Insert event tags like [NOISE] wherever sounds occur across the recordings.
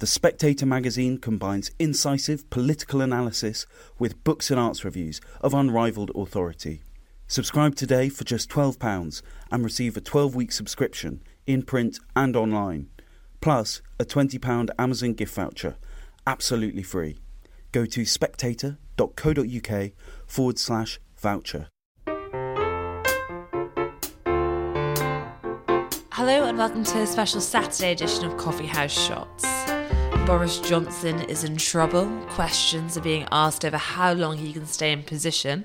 The Spectator magazine combines incisive political analysis with books and arts reviews of unrivaled authority. Subscribe today for just £12 and receive a 12 week subscription in print and online, plus a £20 Amazon gift voucher, absolutely free. Go to spectator.co.uk forward slash voucher. Hello and welcome to a special Saturday edition of Coffee House Shots. Boris Johnson is in trouble. Questions are being asked over how long he can stay in position.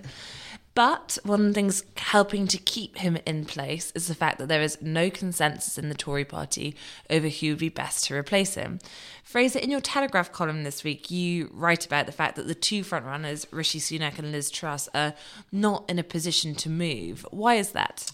But one of the things helping to keep him in place is the fact that there is no consensus in the Tory party over who would be best to replace him. Fraser, in your Telegraph column this week, you write about the fact that the two frontrunners, Rishi Sunak and Liz Truss, are not in a position to move. Why is that?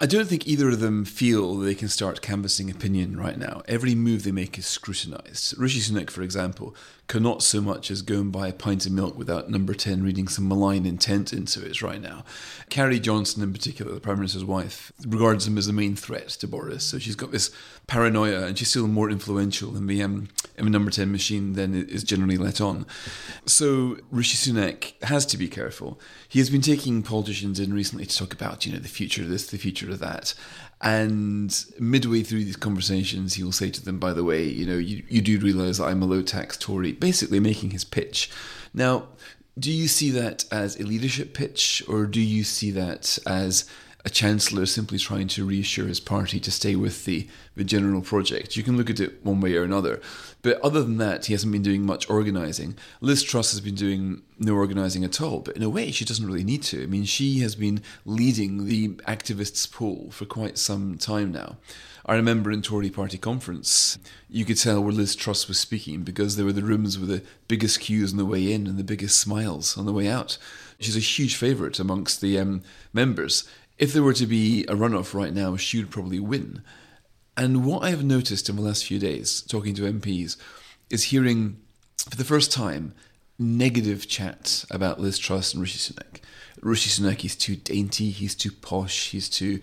I don't think either of them feel they can start canvassing opinion right now. Every move they make is scrutinised. Rishi Sunak, for example, cannot so much as go and buy a pint of milk without number 10 reading some malign intent into it right now. Carrie Johnson, in particular, the Prime Minister's wife, regards him as the main threat to Boris. So she's got this paranoia and she's still more influential in the, um, in the number 10 machine than is generally let on. So Rishi Sunak has to be careful. He has been taking politicians in recently to talk about, you know, the future of this, the future of that. And midway through these conversations, he will say to them, by the way, you know, you, you do realize I'm a low tax Tory, basically making his pitch. Now, do you see that as a leadership pitch, or do you see that as a chancellor simply trying to reassure his party to stay with the, the general project. You can look at it one way or another. But other than that, he hasn't been doing much organising. Liz Truss has been doing no organising at all, but in a way, she doesn't really need to. I mean, she has been leading the activists' poll for quite some time now. I remember in Tory party conference, you could tell where Liz Truss was speaking because there were the rooms with the biggest queues on the way in and the biggest smiles on the way out. She's a huge favourite amongst the um, members if there were to be a runoff right now, she would probably win. And what I have noticed in the last few days, talking to MPs, is hearing for the first time negative chat about Liz Truss and Rishi Sunak. Rishi Sunak, he's too dainty, he's too posh, he's too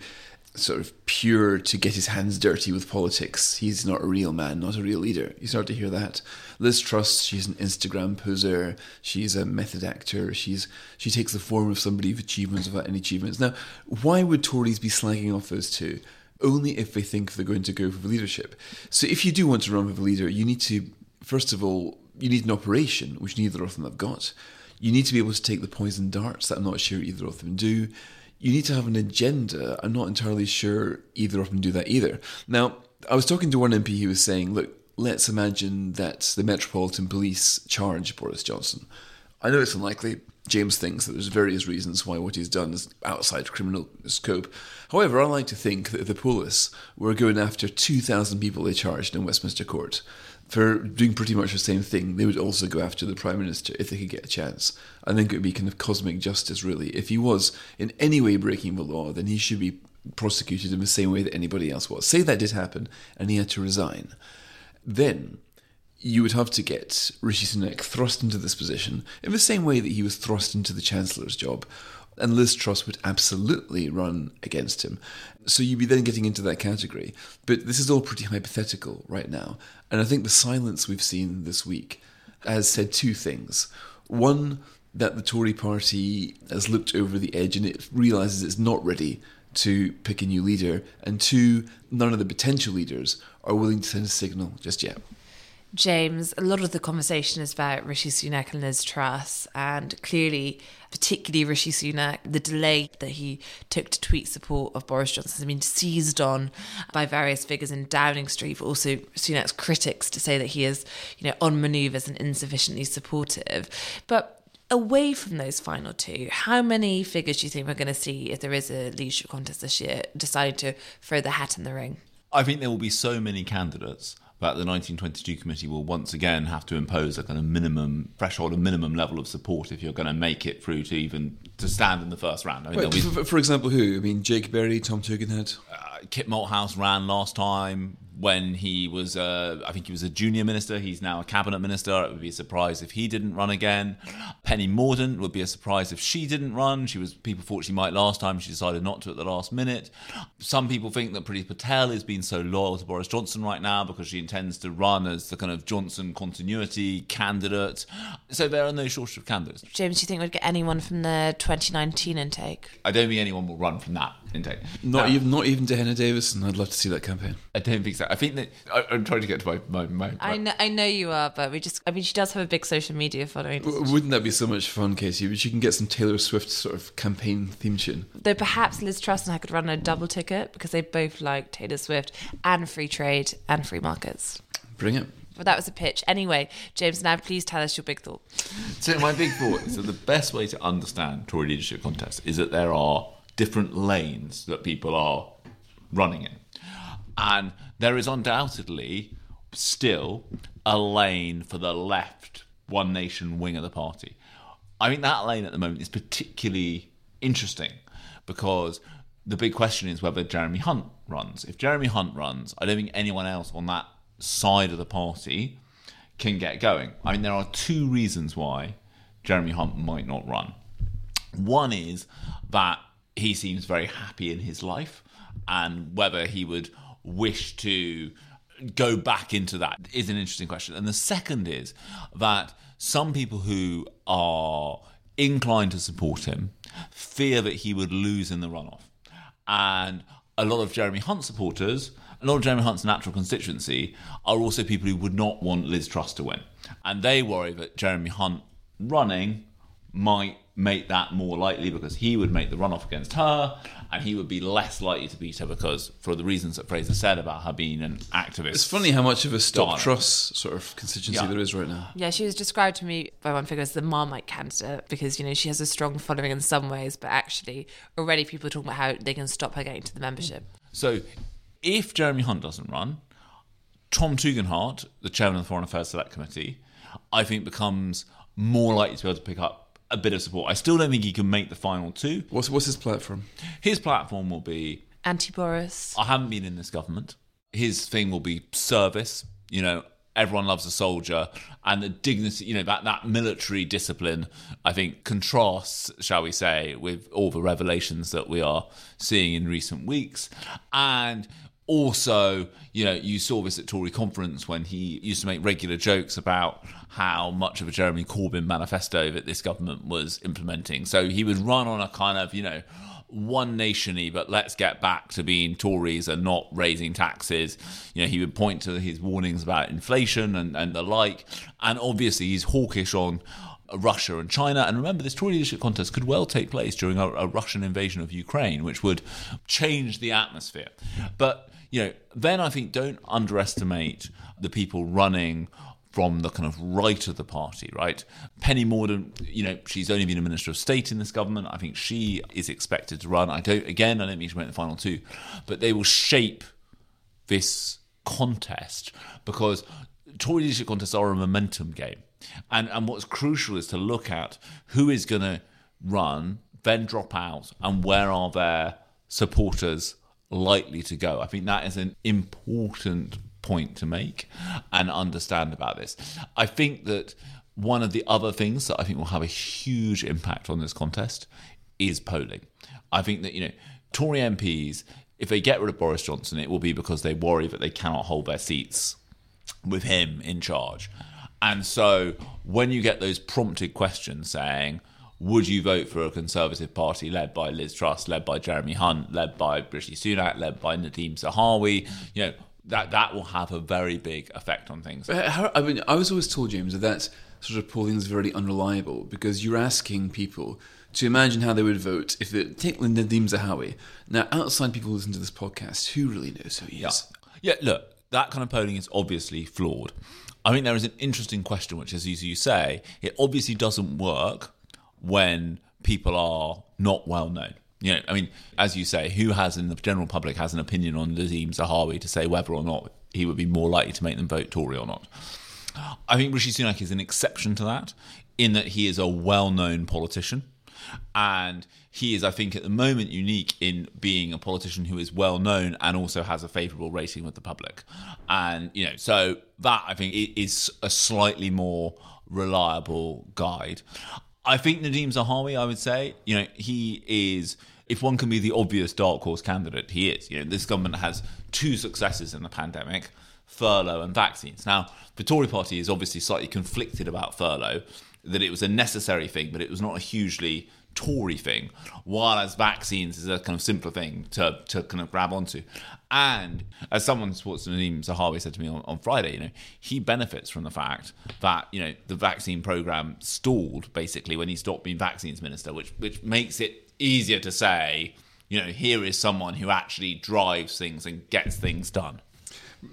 sort of pure to get his hands dirty with politics. He's not a real man, not a real leader. You start to hear that. Liz Truss, she's an Instagram poser. She's a method actor. She's she takes the form of somebody with achievements without any achievements. Now, why would Tories be slagging off those two? Only if they think they're going to go for leadership. So if you do want to run for leader, you need to first of all you need an operation, which neither of them have got. You need to be able to take the poison darts that I'm not sure either of them do you need to have an agenda. I'm not entirely sure either of them do that either. Now, I was talking to one MP who was saying, look, let's imagine that the Metropolitan Police charge Boris Johnson. I know it's unlikely. James thinks that there's various reasons why what he's done is outside criminal scope. However, I like to think that if the police were going after 2,000 people they charged in Westminster Court, for doing pretty much the same thing, they would also go after the Prime Minister if they could get a chance. I think it would be kind of cosmic justice, really. If he was in any way breaking the law, then he should be prosecuted in the same way that anybody else was. Say that did happen and he had to resign. Then you would have to get Rishi Sunak thrust into this position in the same way that he was thrust into the Chancellor's job and Liz Truss would absolutely run against him. So you'd be then getting into that category. But this is all pretty hypothetical right now. And I think the silence we've seen this week has said two things. One, that the Tory party has looked over the edge and it realises it's not ready to pick a new leader. And two, none of the potential leaders are willing to send a signal just yet. James, a lot of the conversation is about Rishi Sunak and Liz Truss, and clearly, particularly Rishi Sunak, the delay that he took to tweet support of Boris Johnson has been seized on by various figures in Downing Street, but also Sunak's critics to say that he is, you know, on manoeuvres and insufficiently supportive. But away from those final two, how many figures do you think we're going to see if there is a leadership contest this year deciding to throw the hat in the ring? I think there will be so many candidates but the 1922 committee will once again have to impose a kind of minimum threshold, a minimum level of support if you're going to make it through to even to stand in the first round. I mean, Wait, be, for, for, example, who? I mean, Jake Berry, Tom Tugendhat. Uh, Kit Malthouse ran last time when he was, uh, I think he was a junior minister. He's now a cabinet minister. It would be a surprise if he didn't run again. Penny Mordaunt would be a surprise if she didn't run. She was people thought she might last time. She decided not to at the last minute. Some people think that Priti Patel is being so loyal to Boris Johnson right now because she intends to run as the kind of Johnson continuity candidate. So there are no shortage of candidates. James, do you think we'd get anyone from the 2019 intake? I don't think anyone will run from that intake. Not Now, even not even Dehenna Davison. I'd love to see that campaign. I don't think so. I think that I, I'm trying to get to my my. my, I know, I know you are, but we just, I mean, she does have a big social media following. W- Wouldn't that be so much fun, Katie? But you can get some Taylor Swift sort of campaign theme tune. Though perhaps Liz Truss and I could run a double ticket because they both like Taylor Swift and free trade and free markets. Bring it. But that was a pitch. Anyway, James, now please tell us your big thought. So my big thought is that the best way to understand Tory leadership contests is that there are different lanes that people are running in. And there is undoubtedly still a lane for the left one nation wing of the party. I think that lane at the moment is particularly interesting because the big question is whether Jeremy Hunt runs. If Jeremy Hunt runs, I don't think anyone else on that side of the party can get going. I mean, there are two reasons why Jeremy Hunt might not run. One is that he seems very happy in his life, and whether he would wish to go back into that is an interesting question. And the second is that some people who are inclined to support him fear that he would lose in the runoff. And a lot of Jeremy Hunt supporters, a lot of Jeremy Hunt's natural constituency, are also people who would not want Liz Truss to win. And they worry that Jeremy Hunt running might make that more likely because he would make the runoff against her and he would be less likely to beat her because, for the reasons that Fraser said about her being an activist. It's funny how much of a stop Darling. Truss sort of constituency Yeah. there is right now. Yeah, she was described to me by one figure as the Marmite candidate because, you know, she has a strong following in some ways, but actually already people are talking about how they can stop her getting to the membership. So, if Jeremy Hunt doesn't run, Tom Tugendhat, the chairman of the Foreign Affairs Select Committee, I think becomes more likely to be able to pick up a bit of support. I still don't think he can make the final two. What's what's his platform? His platform will be Anti Boris. I haven't been in this government. His thing will be service. You know, everyone loves a soldier, and the dignity. You know that that military discipline. I think contrasts, shall we say, with all the revelations that we are seeing in recent weeks, and. Also, you know, you saw this at Tory conference when he used to make regular jokes about how much of a Jeremy Corbyn manifesto that this government was implementing. So he would run on a kind of, you know, one nationy, but let's get back to being Tories and not raising taxes. You know, he would point to his warnings about inflation and, and the like. And obviously, he's hawkish on Russia and China. And remember, this Tory leadership contest could well take place during a, a Russian invasion of Ukraine, which would change the atmosphere. But, you know, then I think don't underestimate the people running from the kind of right of the party, right? Penny Mordaunt, you know, she's only been a minister of state in this government. I think she is expected to run. I don't, again, I don't think she went in the final two, but they will shape this contest because Tory leadership contests are a momentum game. And, and what's crucial is to look at who is going to run, then drop out, and where are their supporters likely to go. I think that is an important point to make and understand about this. I think that one of the other things that I think will have a huge impact on this contest is polling. I think that, you know, Tory MPs, if they get rid of Boris Johnson, it will be because they worry that they cannot hold their seats with him in charge. And so when you get those prompted questions saying, would you vote for a Conservative Party led by Liz Truss, led by Jeremy Hunt, led by Rishi Sunak, led by Nadhim Zahawi? You know, that, that will have a very big effect on things. How, uh, I mean, I was always told, James, that that sort of polling is very unreliable because you're asking people to imagine how they would vote if they take Nadhim Zahawi. Now, outside people listen to this podcast, who really knows who he Yeah. is? Yeah, look, that kind of polling is obviously flawed. I think there is an interesting question, which is, as you say, it obviously doesn't work when people are not well known. You know, I mean, as you say, who has in the general public has an opinion on Nadhim Zahawi to say whether or not he would be more likely to make them vote Tory or not? I think Rishi Sunak is an exception to that in that he is a well known politician. And he is, I think, at the moment unique in being a politician who is well known and also has a favourable rating with the public. And, you know, so that I think is a slightly more reliable guide. I think Nadhim Zahawi, I would say, you know, he is. If one can be the obvious dark horse candidate, he is. You know, this government has two successes in the pandemic: furlough and vaccines. Now, the Tory Party is obviously slightly conflicted about furlough, that it was a necessary thing, but it was not a hugely Tory thing, while as vaccines is a kind of simpler thing to, to kind of grab onto. And as someone, what Nadhim Zahawi said to me on, on Friday, you know, he benefits from the fact that, you know, the vaccine program stalled basically when he stopped being vaccines minister, which which makes it easier to say, you know, here is someone who actually drives things and gets things done.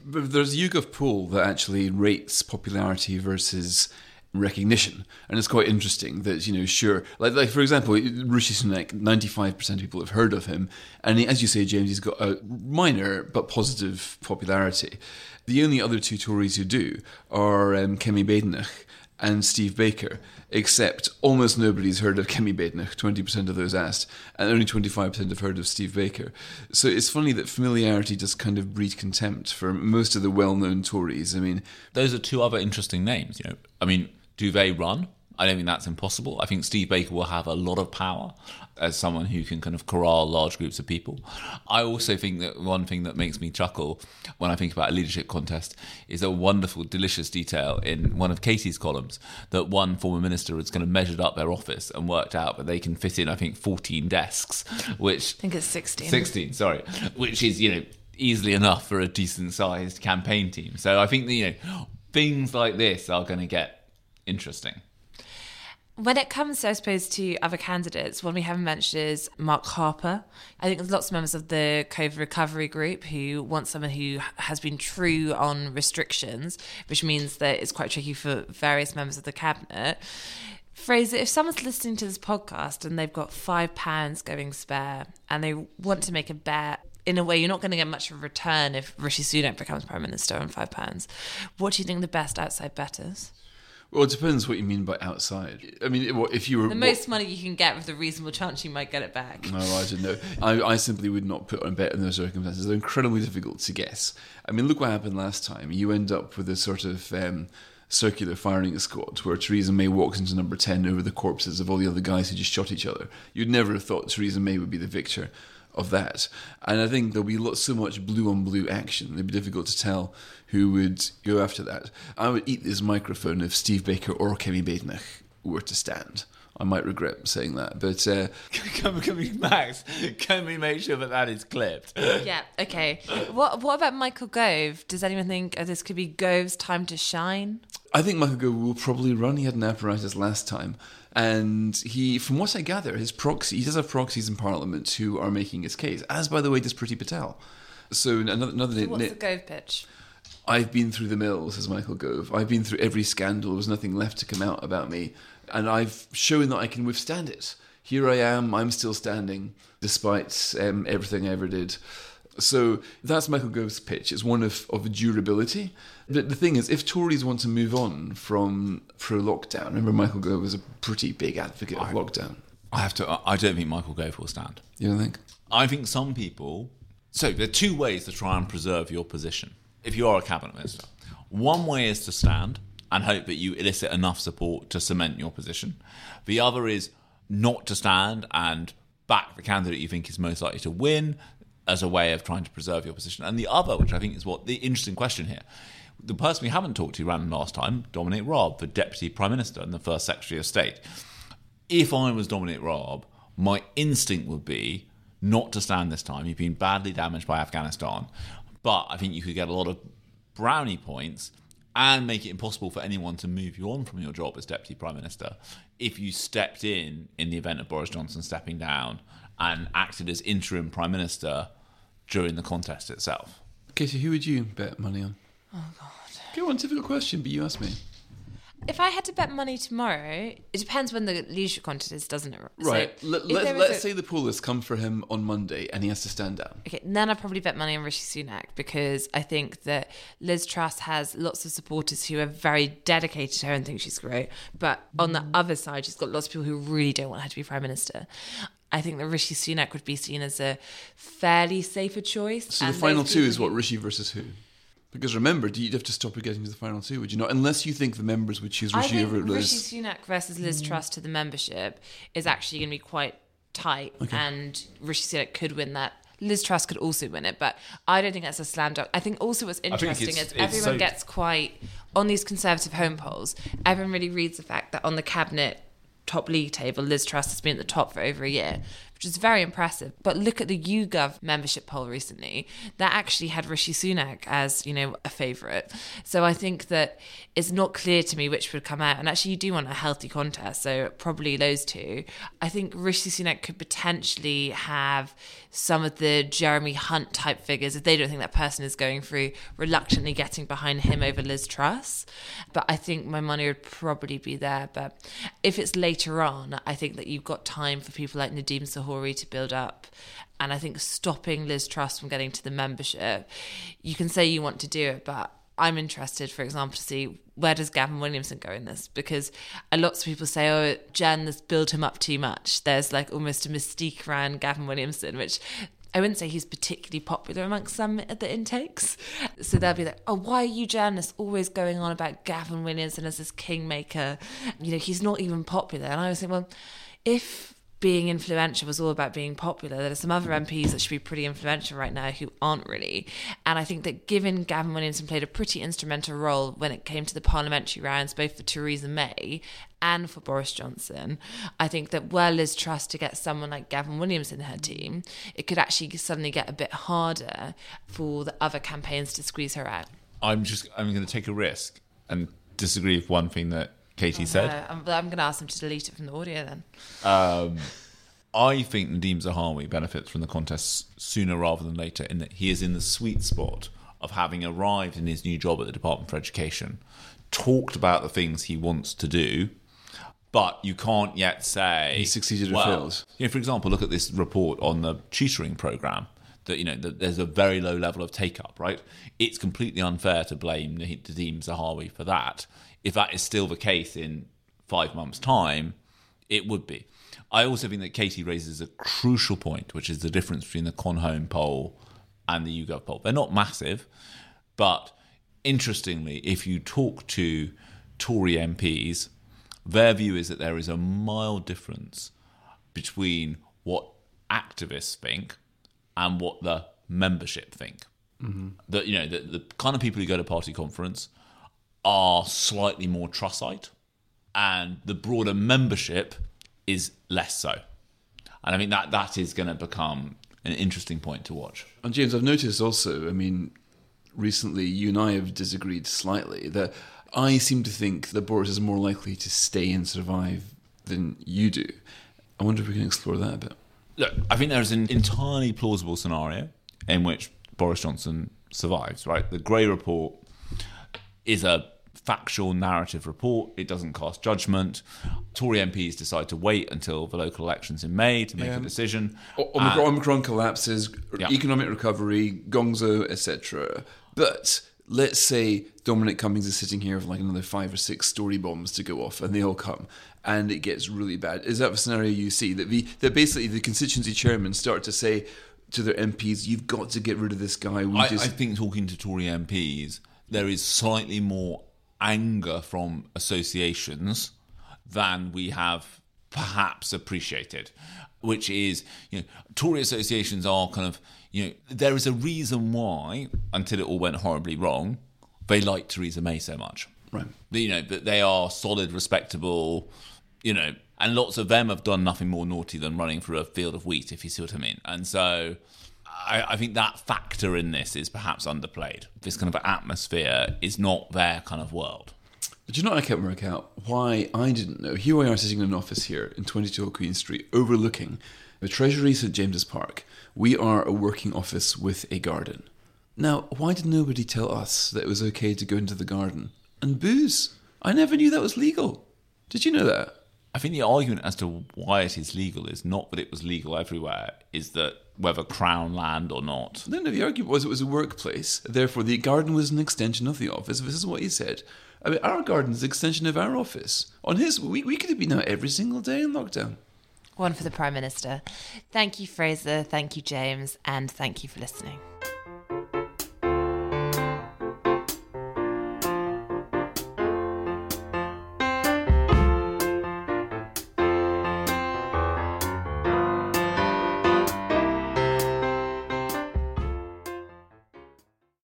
But there's YouGov poll that actually rates popularity versus recognition, and it's quite interesting that you know, sure, like like for example, Rishi Sunak, ninety five percent of people have heard of him, and he, as you say, James, he's got a minor but positive popularity. The only other two Tories who do are um, Kemi Badenoch and Steve Baker, except almost nobody's heard of Kemi Badenoch, 20% of those asked, and only 25% have heard of Steve Baker. So it's funny that familiarity just kind of breeds contempt for most of the well known Tories. I mean, those are two other interesting names. You know, I mean, do they run? I don't think that's impossible. I think Steve Baker will have a lot of power as someone who can kind of corral large groups of people. I also think that one thing that makes me chuckle when I think about a leadership contest is a wonderful, delicious detail in one of Katie's columns that one former minister has kind of measured up their office and worked out that they can fit in, I think, 14 desks, which. I think it's 16. 16, sorry. Which is, you know, easily enough for a decent sized campaign team. So I think, that, you know, things like this are going to get interesting. When it comes, I suppose, to other candidates, one we haven't mentioned is Mark Harper. I think there's lots of members of the COVID recovery group who want someone who has been true on restrictions, which means that it's quite tricky for various members of the cabinet. Fraser, if someone's listening to this podcast and they've got five pounds going spare and they want to make a bet in a way, you're not going to get much of a return if Rishi Sunak becomes prime minister on five pounds. What do you think the best outside bet is? Well, it depends what you mean by outside. I mean, if you were the most money you can get with a reasonable chance you might get it back. No, I don't know. I, I simply would not put on bet in those circumstances. They're incredibly difficult to guess. I mean, look what happened last time. You end up with a sort of um, circular firing squad where Theresa May walks into number ten over the corpses of all the other guys who just shot each other. You'd never have thought Theresa May would be the victor of that. And I think there'll be so much blue on blue action. It'd be difficult to tell who would go after that. I would eat this microphone if Steve Baker or Kemi Badenoch were to stand. I might regret saying that, but uh, [LAUGHS] can, can we, Max? Can we make sure that that is clipped? Yeah. Okay. What What about Michael Gove? Does anyone think uh, this could be Gove's time to shine? I think Michael Gove will probably run. He had an apparatus last time, and he, from what I gather, his proxy he does have proxies in Parliament who are making his case. As by the way, does Priti Patel. So another another. So what's the Gove pitch? I've been through the mill, says Michael Gove. I've been through every scandal. There was nothing left to come out about me. And I've shown that I can withstand it. Here I am. I'm still standing, despite um, everything I ever did. So that's Michael Gove's pitch. It's one of, of durability. But the thing is, if Tories want to move on from pro lockdown, remember Michael Gove was a pretty big advocate of lockdown. I have to. I don't think Michael Gove will stand. You don't think? I think some people. So there are two ways to try and preserve your position if you are a cabinet minister, one way is to stand and hope that you elicit enough support to cement your position. The other is not to stand and back the candidate you think is most likely to win as a way of trying to preserve your position. And the other, which I think is what the interesting question here, the person we haven't talked to ran last time, Dominic Raab, the Deputy Prime Minister and the First Secretary of State. If I was Dominic Raab, my instinct would be not to stand this time. You've been badly damaged by Afghanistan. But I think you could get a lot of brownie points and make it impossible for anyone to move you on from your job as deputy prime minister if you stepped in in the event of Boris Johnson stepping down and acted as interim prime minister during the contest itself. Katie, who would you bet money on? Oh God. Go on, difficult question, but you asked me. If I had to bet money tomorrow, it depends when the leadership contest is, doesn't it? Right. So let, let, let's is a- say the poll has come for him on Monday and he has to stand down. Okay, then I'd probably bet money on Rishi Sunak because I think that Liz Truss has lots of supporters who are very dedicated to her and think she's great. But on the other side, she's got lots of people who really don't want her to be Prime Minister. I think that Rishi Sunak would be seen as a fairly safer choice. So and the final two is what Rishi versus who? Because remember, you'd have to stop her getting to the final two, would you not? Unless you think the members would choose I Rishi think over Rishi Sunak versus Liz mm. Truss to the membership is actually going to be quite tight, and Rishi Sunak could win that. Liz Truss could also win it, but I don't think that's a slam dunk. I think also what's interesting it's- is it's everyone so- gets quite on these conservative home polls. Everyone really reads the fact that on the cabinet top league table, Liz Truss has been at the top for over a year, which is very impressive. But look at the YouGov membership poll recently; that actually had Rishi Sunak as you know a favourite. So I think that it's not clear to me which would come out. And actually, you do want a healthy contest, so probably those two. I think Rishi Sunak could potentially have some of the Jeremy Hunt type figures if they don't think that person is going through reluctantly getting behind him over Liz Truss. But I think my money would probably be there. But if it's later on, I think that you've got time for people like Nadhim To build up. And I think stopping Liz Truss from getting to the membership, you can say you want to do it, but I'm interested, for example, to see where does Gavin Williamson go in this because a lots of people say, "Oh, Jen has built him up too much." There's like almost a mystique around Gavin Williamson, which I wouldn't say he's particularly popular amongst some at the intakes. So they'll be like, "Oh, why are you, Janice, always going on about Gavin Williamson as this kingmaker? You know, he's not even popular." And I was thinking, well, if being influential was all about being popular. There are some other mm-hmm. MPs that should be pretty influential right now who aren't really. And I think that given Gavin Williamson played a pretty instrumental role when it came to the parliamentary rounds, both for Theresa May and for Boris Johnson, I think that were Liz Truss to get someone like Gavin Williamson in her mm-hmm. team, it could actually suddenly get a bit harder for the other campaigns to squeeze her out. I'm just I'm going to take a risk and disagree with one thing that Katie said. Uh, I'm, I'm going to ask them to delete it from the audio then. Um, I think Nadhim Zahawi benefits from the contest sooner rather than later in that he is in the sweet spot of having arrived in his new job at the Department for Education, talked about the things he wants to do, but you can't yet say He succeeded or well, failed. You know, for example, look at this report on the tutoring program. That you know, that there's a very low level of take up. Right, it's completely unfair to blame Nadhim Zahawi for that. If that is still the case in five months' time, it would be. I also think that Katie raises a crucial point, which is the difference between the Conhome poll and the YouGov poll. They're not massive, but interestingly, if you talk to Tory MPs, their view is that there is a mild difference between what activists think and what the membership think. Mm-hmm. That you know, the, the kind of people who go to party conference are slightly more Trussite, and the broader membership is less so. And I think that that is going to become an interesting point to watch. And James, I've noticed also, I mean, recently you and I have disagreed slightly that I seem to think that Boris is more likely to stay and survive than you do. I wonder if we can explore that a bit. Look, I think there's an entirely plausible scenario in which Boris Johnson survives, right? The Gray Report is a factual narrative report. It doesn't cast judgment. Tory MPs decide to wait until the local elections in May to make Yeah. a decision. O- Omicron, Omicron collapses, Yeah. economic recovery, Gongzo, etc. But let's say Dominic Cummings is sitting here with like another five or six story bombs to go off, and they all come, and it gets really bad. Is that the scenario you see? That the that basically the constituency chairmen start to say to their MPs, "You've got to get rid of this guy." We I, just I think talking to Tory MPs, there is slightly more anger from associations than we have perhaps appreciated, which is, you know, Tory associations are kind of, you know, there is a reason why, until it all went horribly wrong, they like Theresa May so much. Right. You know, that they are solid, respectable, you know, and lots of them have done nothing more naughty than running through a field of wheat, if you see what I mean. And so I, I think that factor in this is perhaps underplayed. This kind of atmosphere is not their kind of world. But you know, I can't work out why I didn't know. Here we are sitting in an office here in 22 Queen Street, overlooking the Treasury St James's Park. We are a working office with a garden. Now, why did nobody tell us that it was okay to go into the garden and booze? I never knew that was legal. Did you know that? I think the argument as to why it is legal is not that it was legal everywhere, is that whether crown land or not. No, no, the argument was it was a workplace. Therefore, the garden was an extension of the office. This is what he said. I mean, our garden is an extension of our office. On his, we, we could have been out every single day in lockdown. One for the Prime Minister. Thank you, Fraser. Thank you, James. And thank you for listening.